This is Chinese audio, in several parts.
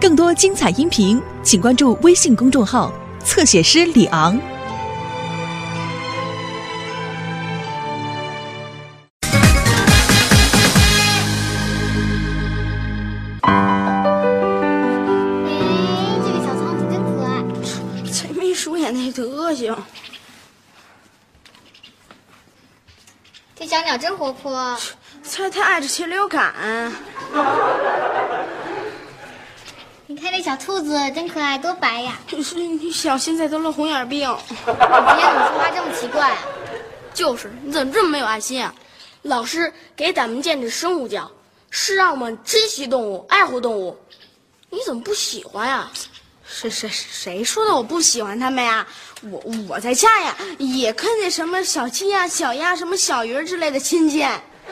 更多精彩音频，请关注微信公众号“侧写师李昂”。哎，这个小仓鼠真可爱。才没书演那德行。这小鸟真活泼。猜它爱着禽流感。你看这小兔子真可爱，多白呀！就是你小心再得了红眼病。你今天怎么说话这么奇怪啊？就是，你怎么这么没有爱心啊？老师给咱们建的生物教，是让我们珍惜动物、爱护动物，你怎么不喜欢呀？谁谁谁说的我不喜欢它们呀？我我在家呀也看见什么小鸡呀、小鸭、什么小鱼儿之类的亲戚。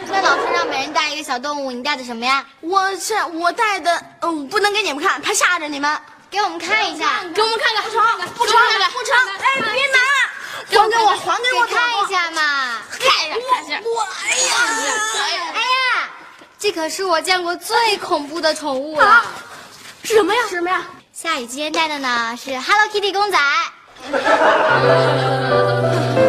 那老师让每人带一个小动物，你带的什么呀？我这我带的，嗯、不能给你们看，怕吓着你们。给我们看一下。给我们看看，不成，不成，不成！哎，别拿了，还给我，还给我看一下嘛。看一下，看一下。我哎呀，哎呀，这可是我见过最恐怖的宠物了。是什么呀？是什么呀？夏雨今天带的呢是 Hello Kitty 公仔。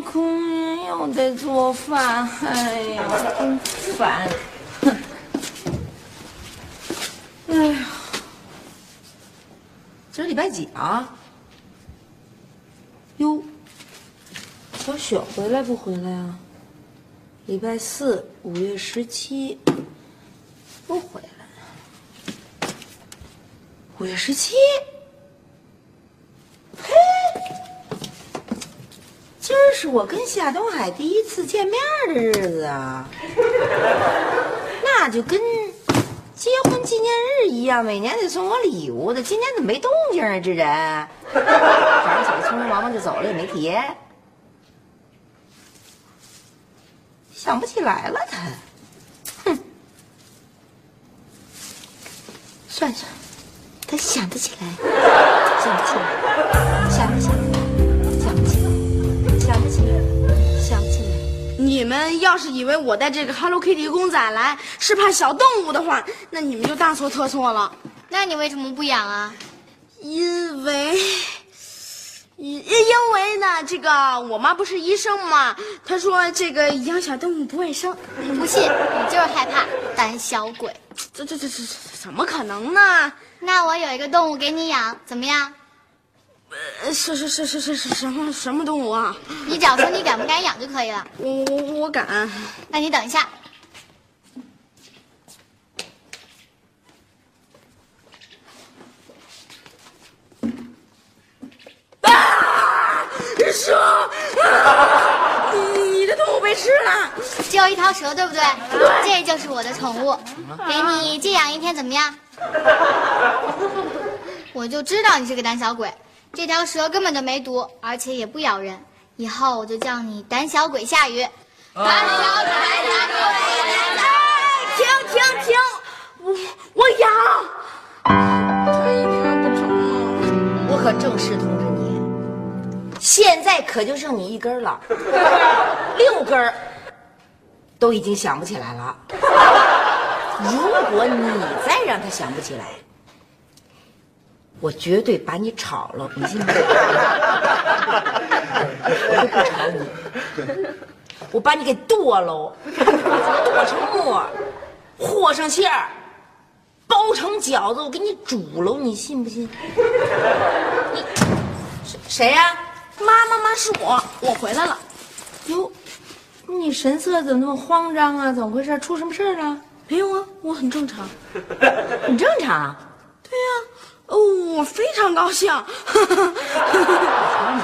空又得做饭，哎呀，真烦！哼哎呀，今儿礼拜几啊？哟，小雪回来不回来啊？礼拜四，五月十七，不回来。五月十七，嘿。今儿是我跟夏东海第一次见面的日子啊，那就跟结婚纪念日一样，每年得送我礼物的。今年怎么没动静啊？这人早上起来匆匆忙忙就走了，也没提，想不起来了他。哼，算算，他想得起来，想不起来，想不起来。你们要是以为我带这个 Hello Kitty 公仔来是怕小动物的话，那你们就大错特错了。那你为什么不养啊？因为，因因为呢，这个我妈不是医生嘛，她说这个养小动物不卫生。不信，你就是害怕胆小鬼。这这这这这怎么可能呢？那我有一个动物给你养，怎么样？呃，是是是是是是什么什么动物啊？你只要说你敢不敢养就可以了。我我我敢。那你等一下，蛇！啊你你的动物被吃了。只有一条蛇，对不对？这就是我的宠物，给你寄养一天，怎么样？我就知道你是个胆小鬼，这条蛇根本就没毒，而且也不咬人。以后我就叫你胆小鬼下雨。胆小鬼停停停！我我养。他一天不！我可正式通知你，现在可就剩你一根儿了，六根儿都已经想不起来了。如果你再让他想不起来，我绝对把你炒了，你信不信？我就不炒你，我把你给剁喽，剁成沫，和上馅儿，包成饺子，我给你煮喽，你信不信？你谁谁呀、妈妈妈是我，我回来了。哟，你神色怎么那么慌张啊？怎么回事？出什么事儿了？没有啊，我很正常。很正常。对呀、哦，我非常高兴。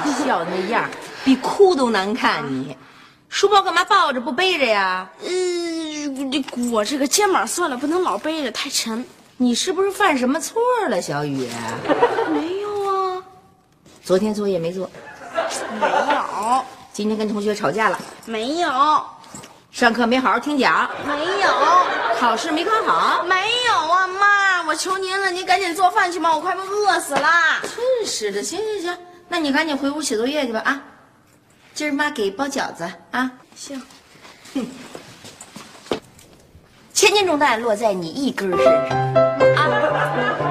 你笑的那样，比哭都难看你。书包干嘛抱着不背着呀？嗯，这我这个肩膀酸了，不能老背着，太沉。你是不是犯什么错了，小雨？没有啊，昨天作业没做，没有，今天跟同学吵架了，没有，上课没好好听讲，没有，考试没考好。没我求您了，您赶紧做饭去吧，我快被饿死了。真是的，行行行，那你赶紧回屋写作业去吧啊！今儿妈给包饺子啊。行，哼千斤重担落在你一根身上啊！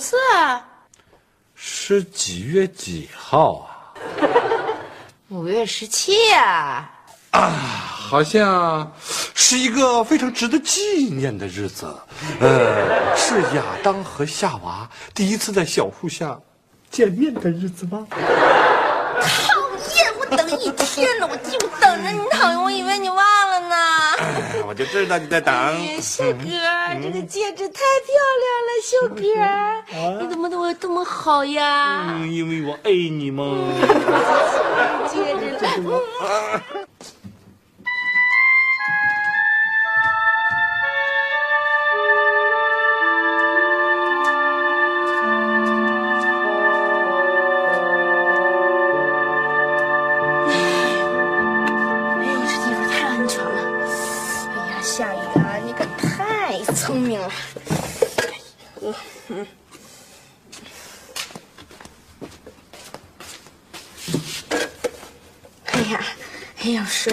礼拜四啊，是几月几号啊？五月十七呀，好像是一个非常值得纪念的日子。呃，是亚当和夏娃第一次在小树下见面的日子吗？讨厌！我等一天了，我就等着你讨厌，我以为你忘知道你在等。秀哥，这个戒指太漂亮了，秀哥，你怎么对我这么好呀？嗯，因为我爱你嘛。戒指了。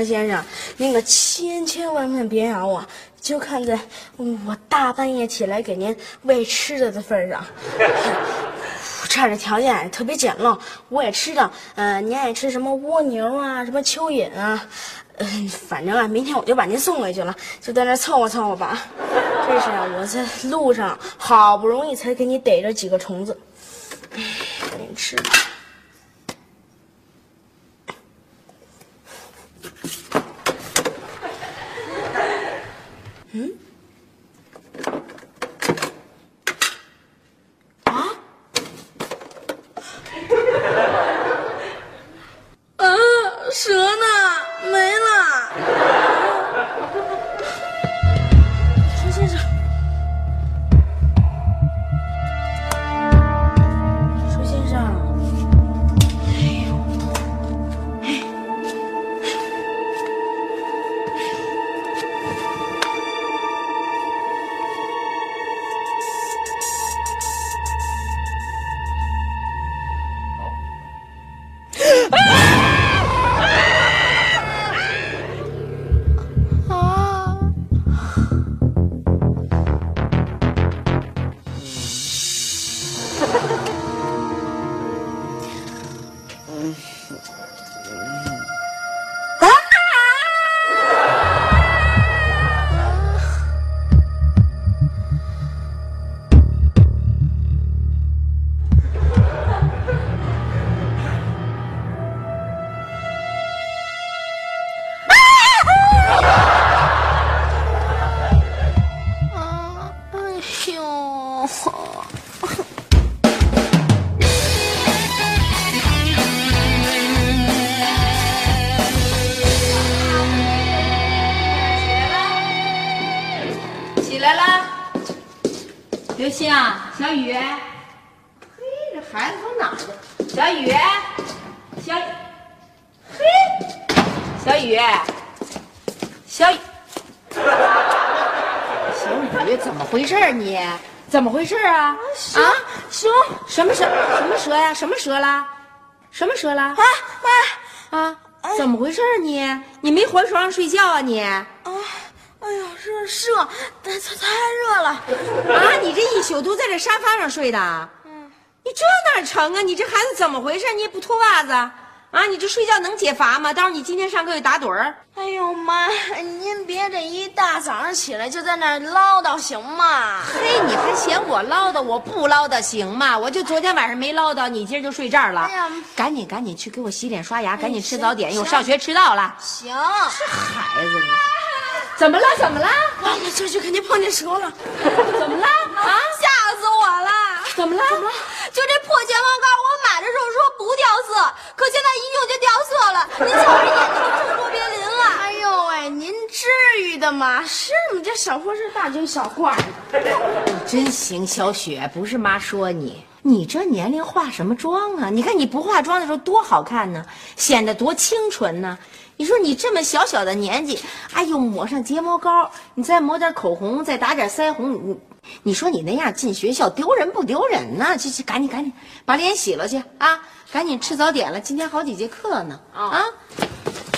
先生，您可千千万万别咬我，就看在我大半夜起来给您喂吃的的份上。这儿的条件特别简陋，我也知道。呃，您爱吃什么蜗牛啊，什么蚯蚓啊，嗯、反正啊，明天我就把您送回去了，就在那儿凑合凑合吧。这是啊，我在路上好不容易才给你逮着几个虫子，哎给你吃吧。怎么回事儿你？怎么回事儿啊？啊，熊什么蛇？什么蛇呀？什么蛇啦？什么蛇啦？啊妈！啊，怎么回事儿你？你没回床上睡觉啊你？啊！哎呦，热热，太太太热了。啊，你这一宿都在这沙发上睡的？嗯，你这哪成啊？你这孩子怎么回事？你也不脱袜子啊？你这睡觉能解乏吗？到时候你今天上课又打盹儿。哎呦妈！您别这一大早上起来就在那儿唠叨行吗？嘿，你还嫌我唠叨？我不唠叨行吗？我就昨天晚上没唠叨，你今儿就睡这儿了。哎呀赶紧赶紧去给我洗脸刷牙，赶紧吃早点，行我上学迟到了。行，这孩子你，怎么了？怎么了？完了，这就肯定碰见蛇了。怎么了？啊？吓死我了！怎么了？怎么了？就这破睫毛膏，我现在一用就掉色了您瞧我这眼睛都成卓别林了哎呦喂您至于的吗？是吗？这小货是大惊小怪。的你真行小雪不是妈说你。你这年龄化什么妆啊？你看你不化妆的时候多好看呢，显得多清纯呢。你说你这么小小的年纪，哎呦，抹上睫毛膏，你再抹点口红，再打点腮红，你你说你那样进学校丢人不丢人呢？去去，赶紧赶紧把脸洗了去啊！赶紧吃早点了，今天好几节课呢啊！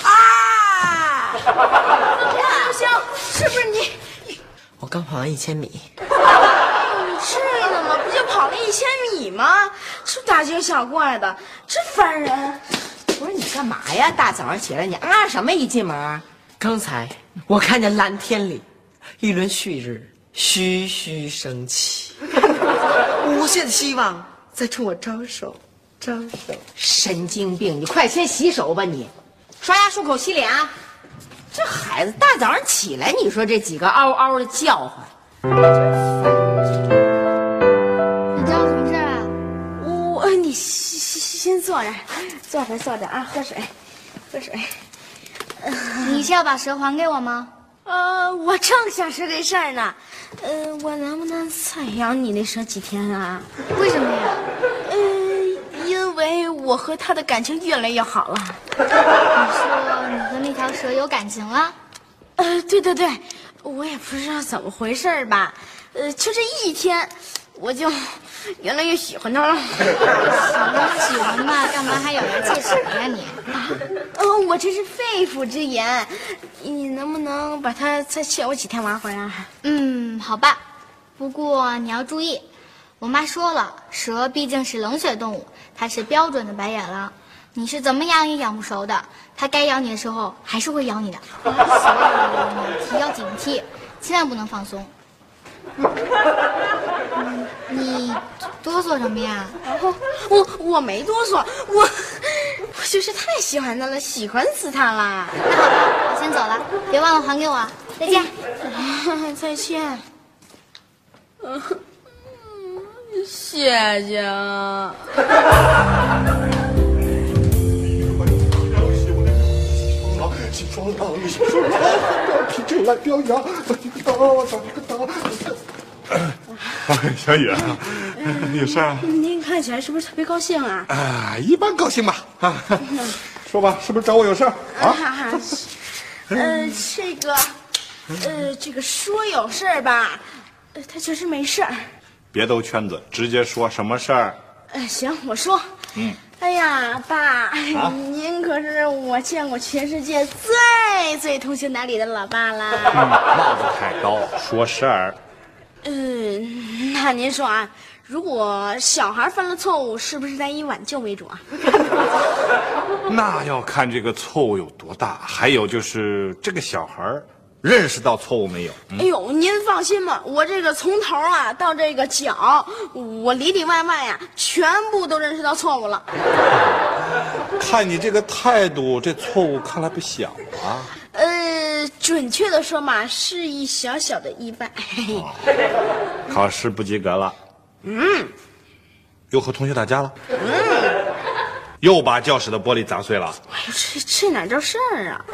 啊！刘星，是不是你？我刚跑完一千米，这个嘛，不就跑了一千米吗？这大惊小怪的，真烦人。不是你干嘛呀？大早上起来你啊什么一进门？刚才我看见蓝天里一轮旭日徐徐升起，无限的希望在冲我招手，招手。神经病！你快先洗手吧你，刷牙漱口洗脸啊！这孩子大早上起来，你说这几个嗷嗷的叫唤，你先先先坐着，坐着坐着啊，喝水，喝水。你是要把蛇还给我吗？呃，我正想说这事儿呢。呃，我能不能再养你那蛇几天啊？为什么呀？呃，因为我和他的感情越来越好了。你说你和那条蛇有感情了？呃，对对对，我也不知道怎么回事吧。呃，就这一天，我就 越来越喜欢他了。喜欢喜欢嘛，干嘛还咬牙切齿呀你？啊呃，我这是肺腑之言，你能不能把他再借我几天玩会儿啊？嗯，好吧。不过你要注意，我妈说了，蛇毕竟是冷血动物，它是标准的白眼狼，你是怎么养也养不熟的。它该咬你的时候还是会咬你的，所以你要警惕，千万不能放松。嗯 你哆嗦什么呀？哦，我我没哆嗦，我我就是太喜欢他了，喜欢死他了。那好吧我先走了，别忘了还给我啊。再见。再见。嗯，谢谢 啊。起床了，起床了，皮筋来表扬，打一个打，打一个打。哎，小雨，有事啊？您看起来是不是特别高兴啊？啊，一般高兴吧。啊，说吧，是不是找我有事儿啊？哈哈，呃，这个，呃，这个说有事儿吧，呃，他确实没事儿。别兜圈子，直接说什么事儿。呃，行，我说。嗯。哎呀，爸，您可是我见过全世界最最通情达理的老爸啦。帽子太高，说事儿。嗯，那您说啊，如果小孩犯了错误，是不是咱以挽救为主啊？那要看这个错误有多大，还有就是这个小孩儿认识到错误没有。哎呦，您放心吧，我这个从头啊到这个脚，我里里外外呀，全部都认识到错误了。看你这个态度，这错误看来不小啊。呃，准确的说嘛，是一小小的意外。考试不及格了，嗯，又和同学打架了，嗯，又把教室的玻璃砸碎了，这这哪叫事儿啊？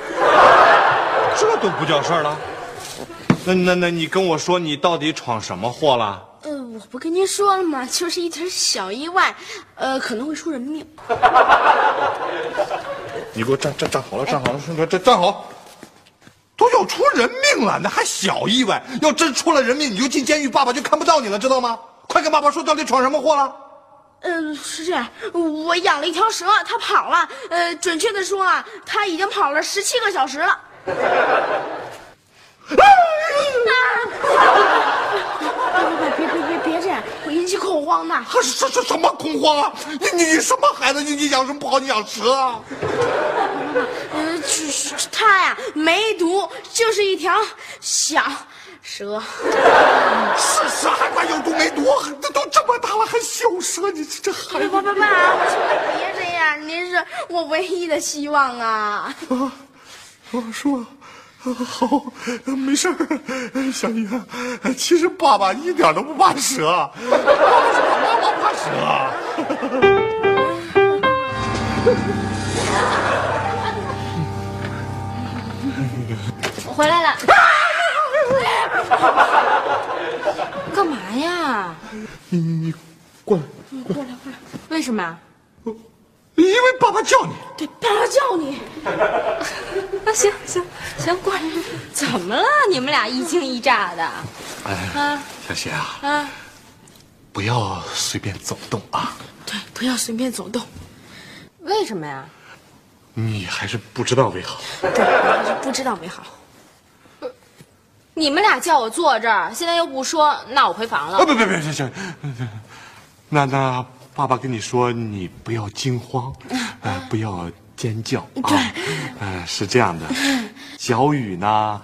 这都不叫事儿了。那那那你跟我说，你到底闯什么祸了？呃，我不跟您说了吗？就是一点小意外，呃，可能会出人命。你给我站站站好了，站好了，站站站好。都要出人命了，那还小意外？要真出了人命，你就进监狱，爸爸就看不到你了，知道吗？快跟爸爸说，到底闯什么祸了？嗯，是这样，我养了一条蛇，它跑了。呃，准确的说啊，它已经跑了十七个小时了。会引起恐慌的。什什什么恐慌啊？你你你什么孩子？你你养什么不好？你养蛇啊？嗯，就是它呀，没毒，就是一条小蛇。是蛇还管有毒没毒？这都这么大了还小蛇？你这这孩子！爸爸爸，我求你别这样，您是我唯一的希望啊！啊，我说。好，没事儿，小姨。其实爸爸一点都不怕蛇，爸爸爸怕蛇。我回来了。啊！干嘛呀？你你你过来，为什么呀？因为爸爸叫你。对，爸爸叫你。那，行行行，过来。怎么了？你们俩一惊一乍的。哎，啊小谢啊，啊，不要随便走动啊！对，不要随便走动。为什么呀？你还是不知道为好。对，我还是不知道为好。你们俩叫我坐这儿，现在又不说，那我回房啊，了。不不不，行行，那那爸爸跟你说，你不要惊慌，呃，不要尖叫啊。对，呃，是这样的，小雨呢，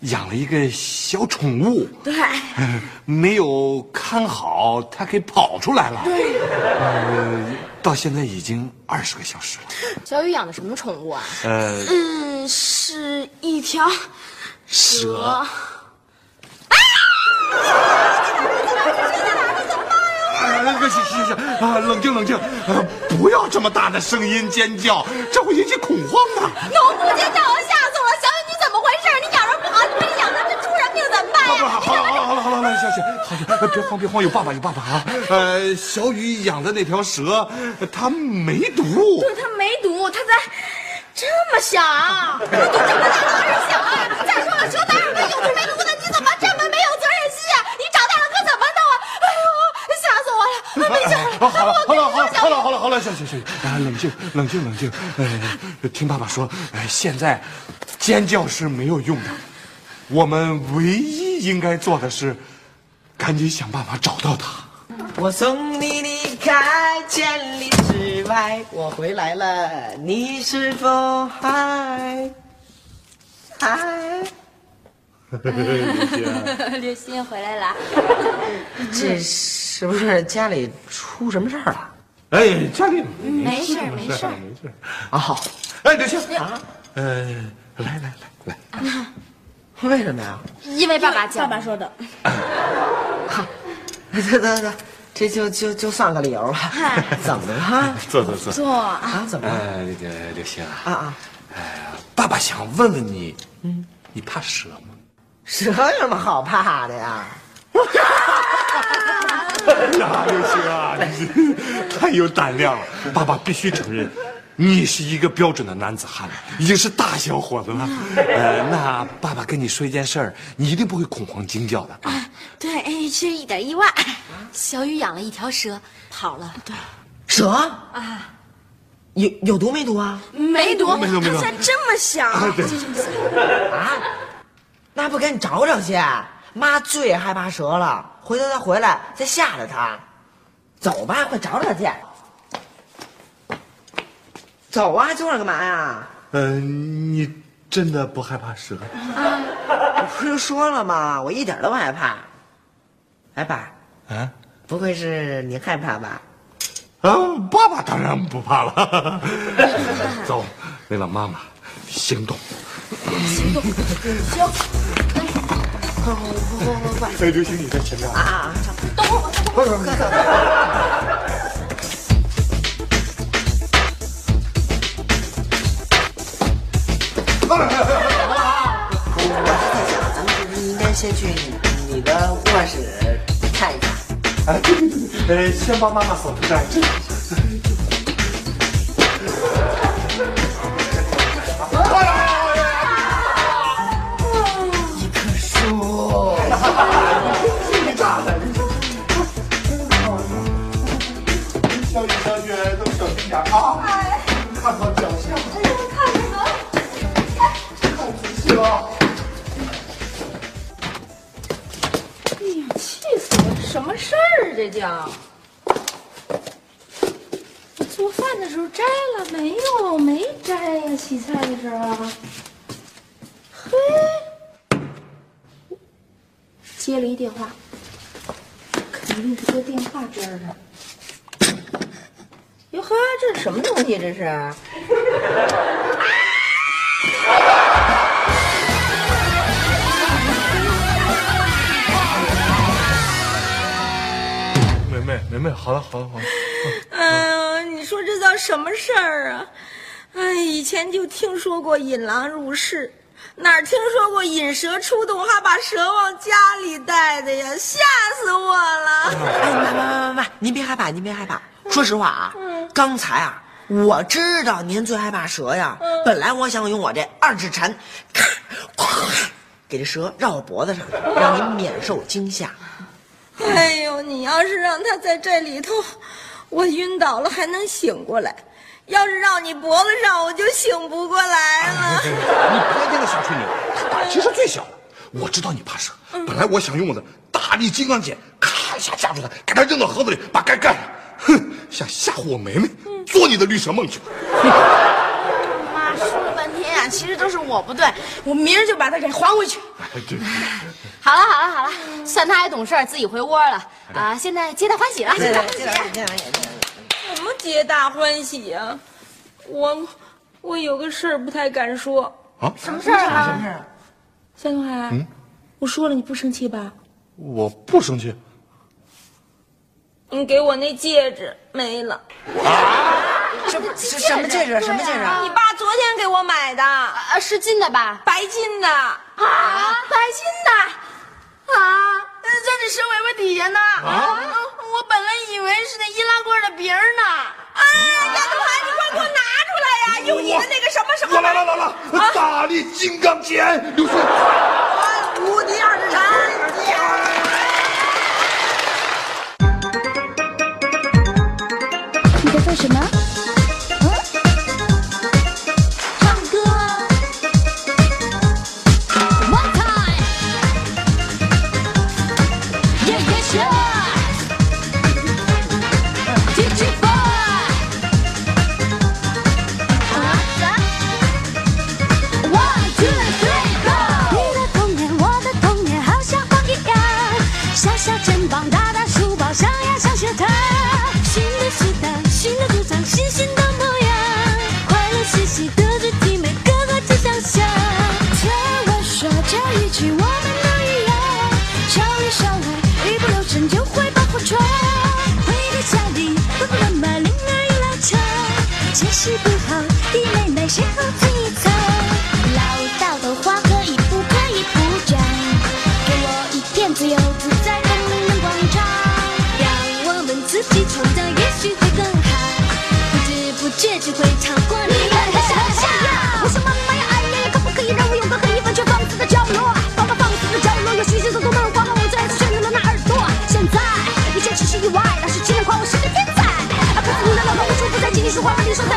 养了一个小宠物，对，呃 没有看好，它给跑出来了。对，呃，到现在已经二十个小时了。小雨养的什么宠物啊？呃，嗯，是一条蛇。啊，那个行行行啊，冷静冷静，呃，不要这么大的声音尖叫，这会引起恐慌的。我不尖叫，我吓死我了！小雨，你怎么回事？你养人不好，你被养的这出人命怎么办呀？好了好了好了好了，来小雪，好了，别慌别慌，有爸爸有爸爸啊。呃，小雨养的那条蛇，它没毒。对，它没毒，它才这么小，毒这么大哪是小啊？再说了，蛇哪有它有毒没毒的？你怎么这么没有责任心啊？你长大了可怎么弄啊？哎呦，吓死我了！没事儿，好了好了好了好了好了好了，小雪小雪，啊，冷静冷静冷静，呃，听爸爸说，呃，现在尖叫是没有用的，我们唯一应该做的是，赶紧想办法找到他。我送你离开千里之外，我回来了，你是否还还？刘星回来了。这是不是家里出什么事儿了？哎，家里没事儿没事儿没事儿。啊，好，哎，刘星啊，呃，来来来来，为什么呀？因为爸爸叫。爸爸说的。好得得得，这就就就算个理由了。怎么了？坐坐坐。坐啊，啊？怎么了？呃，那个刘星啊，啊啊！爸爸想问问你，嗯，你怕蛇吗？蛇有什么好怕的呀？呀，刘星啊，你太有胆量了！爸爸必须承认，你是一个标准的男子汉了，已经是大小伙子了。呃，那爸爸跟你说一件事儿，你一定不会恐慌惊叫的啊！对，哎，是一点意外。小雨养了一条蛇，跑了。对，蛇啊？有有毒没毒啊？没毒，没毒没毒它才这么小。啊？那不赶紧找找去？妈最害怕蛇了，回头再回来再吓着它。走吧，快找找去。走啊，坐着干嘛呀？呃，你真的不害怕蛇？啊我不是说了吗？我一点都不害怕。哎，爸，啊？不会是你害怕吧？啊，爸爸当然不怕了。走，为了妈妈，行动。快快快快快！哎，刘星，你在前面啊。啊，等会儿，等会儿，我是在想，咱们是不是应该先去你的卧室看一看？哎，对对对，呃，先帮妈妈扫除干净。看仔细了。气死我！什么事儿啊？这叫我做饭的时候摘了没有？没摘呀，洗菜的时候。嘿，接了一电话，肯定是个电话边儿的。哟呵，这是什么东西？这是？好了好了好了。哎呀，你说这叫什么事儿啊？哎，以前就听说过引狼入室，哪儿听说过引蛇出洞还把蛇往家里带的呀？吓死我了！哎，妈妈妈妈妈，您别害怕，您别害怕。说实话啊，刚才啊，我知道您最害怕蛇呀。本来我想用我这二指禅，咔，咵，给这蛇绕我脖子上，让您免受惊吓。哎呦，你要是让他在这里头，我晕倒了还能醒过来；要是绕你脖子上，我就醒不过来了。你别跟他瞎吹牛，他胆其实最小的。我知道你怕蛇，本来我想用我的大力金刚锏，咔一下夹住他，给他扔到盒子里，把盖盖上。哼，想吓唬我梅梅，做你的绿蛇梦去吧。妈说其实都是我不对，我明儿就把它给还回去。哎，对，好了好了好了，算他还懂事儿，自己回窝了啊！现在皆大欢喜了。对对，这玩意儿，这玩意儿，什么皆大欢喜呀、我我有个事儿不太敢说。啊，什么事儿啊？什么事儿？夏东海，我说了你不生气吧？我不生气。你给我那戒指没了，什么什什么戒指？什么戒指啊？你爸昨天给我买的，啊，是金的吧？白金的。啊，白金的，啊，在你蛇尾巴底下呢。啊，我本来以为是那易拉罐的瓶儿呢。哎呀，夏东海，你快给我拿出来呀！用你的那个什么什么来来来来来，大力金刚拳，刘迅。无敌二指禅。你在做什么？解释不好，弟妹妹谁后最藏？唠叨的话可以不可以不讲？给我一片自由自在的人人广场，让我们自己创造，也许会更好。不知不觉就会超过你们的想象。我说妈妈呀，哎呀呀，可不可以让我有个可以完全放肆的角落？爸爸放肆的角落有许许多多漫画，我最爱是旋律了那耳朵。现在一切只是意外，老师竟然夸我是个天才。啊，可是你的老公无处不在，请你说话，你说在